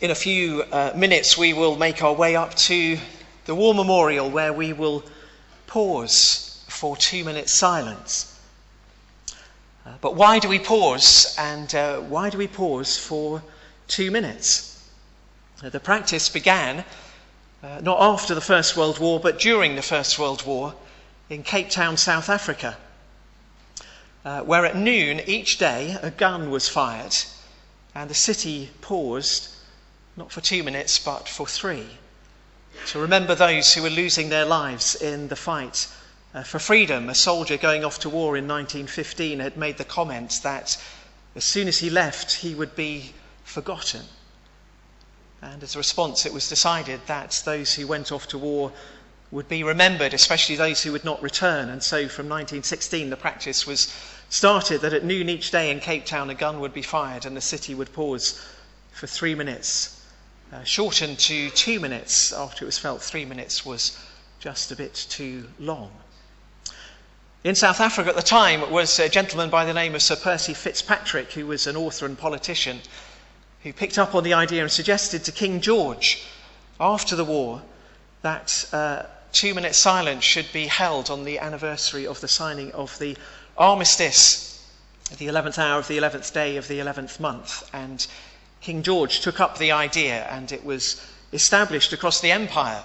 In a few uh, minutes, we will make our way up to the War Memorial where we will pause for two minutes silence. Uh, but why do we pause and uh, why do we pause for two minutes? Uh, the practice began uh, not after the First World War but during the First World War in Cape Town, South Africa, where at noon each day a gun was fired and the city paused not for two minutes, but for three. To remember those who were losing their lives in the fight uh, for freedom. A soldier going off to war in 1915 had made the comment that as soon as he left, he would be forgotten. And as a response, it was decided that those who went off to war would be remembered, especially those who would not return. And so from 1916, the practice was started that at noon each day in Cape Town, a gun would be fired and the city would pause for three minutes uh, shortened to two minutes after it was felt three minutes was just a bit too long. In South Africa at the time was a gentleman by the name of Sir Percy Fitzpatrick, who was an author and politician, who picked up on the idea and suggested to King George after the war that uh, two minute silence should be held on the anniversary of the signing of the armistice, the 11th hour of the 11th day of the 11th month. And King George took up the idea and it was established across the empire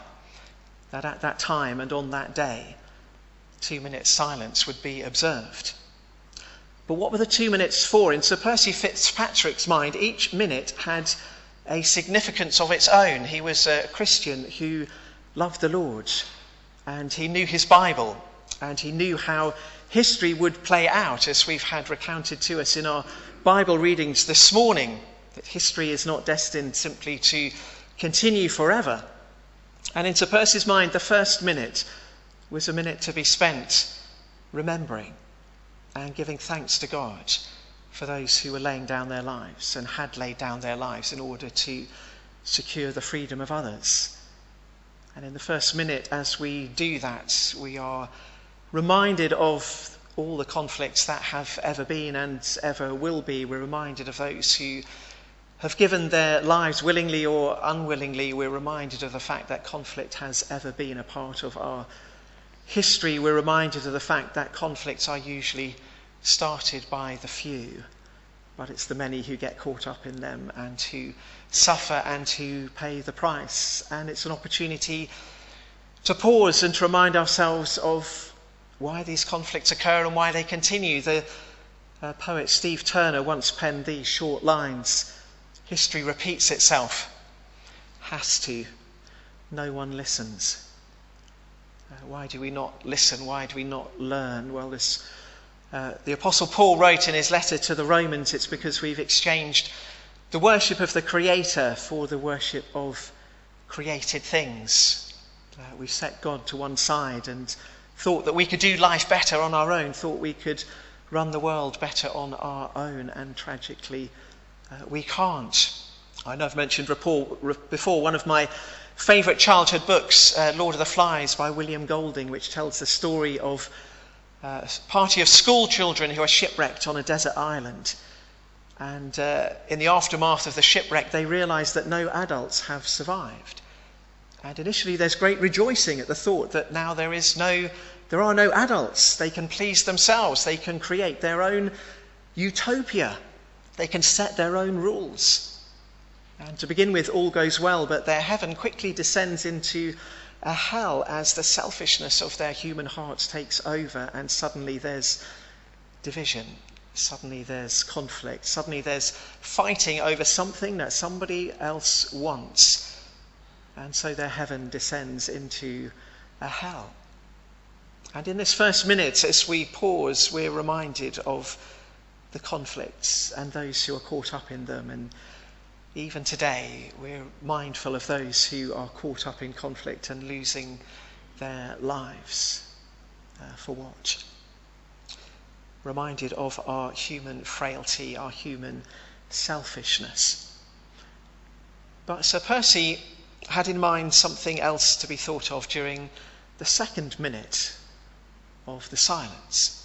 that at that time and on that day, two minutes silence would be observed. But what were the two minutes for? In Sir Percy Fitzpatrick's mind, each minute had a significance of its own. He was a Christian who loved the Lord and he knew his Bible and he knew how history would play out as we've had recounted to us in our Bible readings this morning that history is not destined simply to continue forever. And in Sir Percy's mind, the first minute was a minute to be spent remembering and giving thanks to God for those who were laying down their lives and had laid down their lives in order to secure the freedom of others. And in the first minute, as we do that, we are reminded of all the conflicts that have ever been and ever will be. We're reminded of those who have given their lives willingly or unwillingly, we're reminded of the fact that conflict has ever been a part of our history. We're reminded of the fact that conflicts are usually started by the few, but it's the many who get caught up in them and who suffer and who pay the price. And it's an opportunity to pause and to remind ourselves of why these conflicts occur and why they continue. The uh, poet Steve Turner once penned these short lines. History repeats itself. Has to. No one listens. Uh, why do we not listen? Why do we not learn? Well, this, uh, the Apostle Paul wrote in his letter to the Romans it's because we've exchanged the worship of the Creator for the worship of created things. Uh, we've set God to one side and thought that we could do life better on our own, thought we could run the world better on our own, and tragically, uh, we can't. I know I've mentioned before one of my favourite childhood books, uh, Lord of the Flies by William Golding, which tells the story of uh, a party of school children who are shipwrecked on a desert island. And uh, in the aftermath of the shipwreck, they realise that no adults have survived. And initially, there's great rejoicing at the thought that now there is no, there are no adults. They can please themselves. They can create their own utopia they can set their own rules. And to begin with, all goes well, but their heaven quickly descends into a hell as the selfishness of their human hearts takes over, and suddenly there's division. Suddenly there's conflict. Suddenly there's fighting over something that somebody else wants. And so their heaven descends into a hell. And in this first minute, as we pause, we're reminded of the conflicts and those who are caught up in them. And even today, we're mindful of those who are caught up in conflict and losing their lives. Uh, for what? Reminded of our human frailty, our human selfishness. But Sir Percy had in mind something else to be thought of during the second minute of the silence.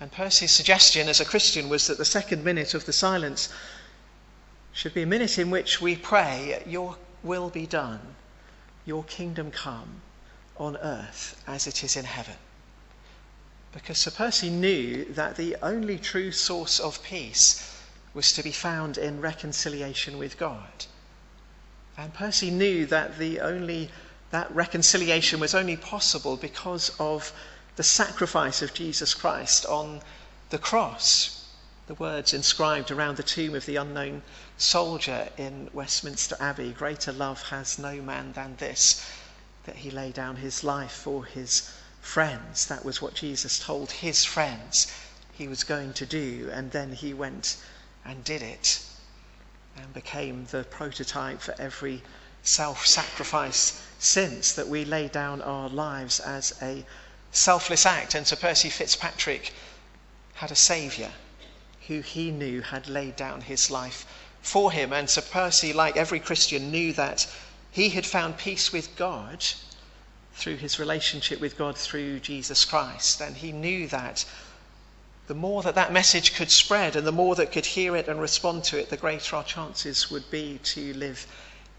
And Percy's suggestion as a Christian was that the second minute of the silence should be a minute in which we pray, Your will be done, Your kingdom come on earth as it is in heaven. Because Sir Percy knew that the only true source of peace was to be found in reconciliation with God. And Percy knew that the only that reconciliation was only possible because of the sacrifice of Jesus Christ on the cross. The words inscribed around the tomb of the unknown soldier in Westminster Abbey Greater love has no man than this, that he lay down his life for his friends. That was what Jesus told his friends he was going to do, and then he went and did it and became the prototype for every self sacrifice since that we lay down our lives as a selfless act. And Sir Percy Fitzpatrick had a saviour who he knew had laid down his life for him. And Sir Percy, like every Christian, knew that he had found peace with God through his relationship with God through Jesus Christ. And he knew that the more that that message could spread and the more that could hear it and respond to it, the greater our chances would be to live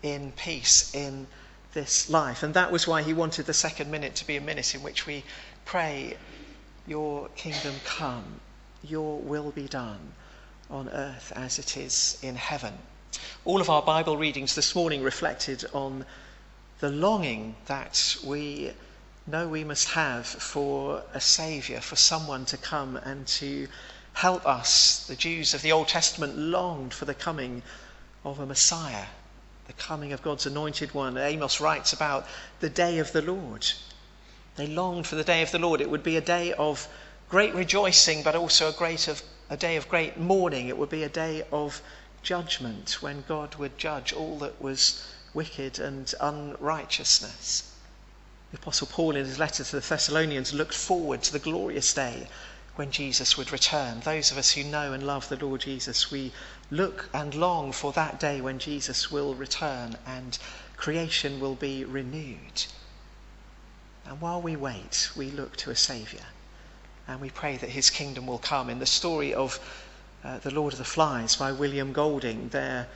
in peace in this life. And that was why he wanted the second minute to be a minute in which we pray, Your kingdom come, Your will be done on earth as it is in heaven. All of our Bible readings this morning reflected on the longing that we know we must have for a Saviour, for someone to come and to help us. The Jews of the Old Testament longed for the coming of a Messiah the coming of God's anointed one. Amos writes about the day of the Lord. They longed for the day of the Lord. It would be a day of great rejoicing, but also a, great of, a day of great mourning. It would be a day of judgment when God would judge all that was wicked and unrighteousness. The Apostle Paul, in his letter to the Thessalonians, looked forward to the glorious day when Jesus would return. Those of us who know and love the Lord Jesus, we look and long for that day when Jesus will return and creation will be renewed. And while we wait, we look to a Saviour and we pray that his kingdom will come. In the story of uh, The Lord of the Flies by William Golding, there,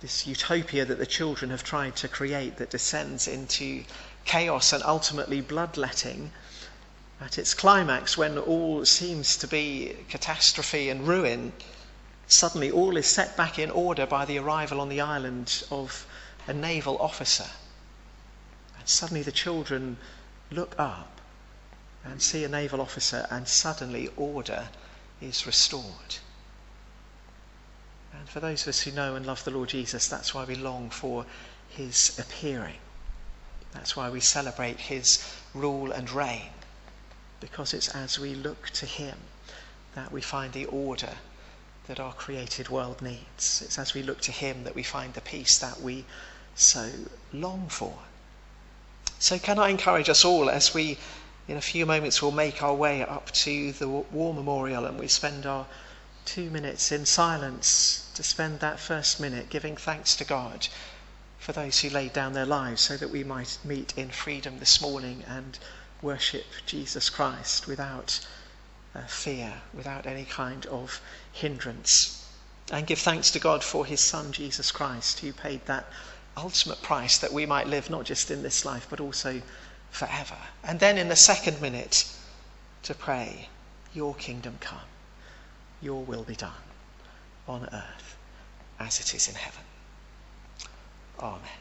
this utopia that the children have tried to create that descends into chaos and ultimately bloodletting at its climax, when all seems to be catastrophe and ruin, suddenly all is set back in order by the arrival on the island of a naval officer. And suddenly the children look up and see a naval officer, and suddenly order is restored. And for those of us who know and love the Lord Jesus, that's why we long for his appearing. That's why we celebrate his rule and reign because it's as we look to Him that we find the order that our created world needs. It's as we look to Him that we find the peace that we so long for. So, can I encourage us all as we, in a few moments, will make our way up to the War Memorial and we spend our two minutes in silence to spend that first minute giving thanks to God for those who laid down their lives so that we might meet in freedom this morning and worship Jesus Christ without uh, fear, without any kind of hindrance. And give thanks to God for his Son, Jesus Christ, who paid that ultimate price that we might live not just in this life, but also forever. And then in the second minute, to pray, Your kingdom come, Your will be done on earth as it is in heaven. Amen.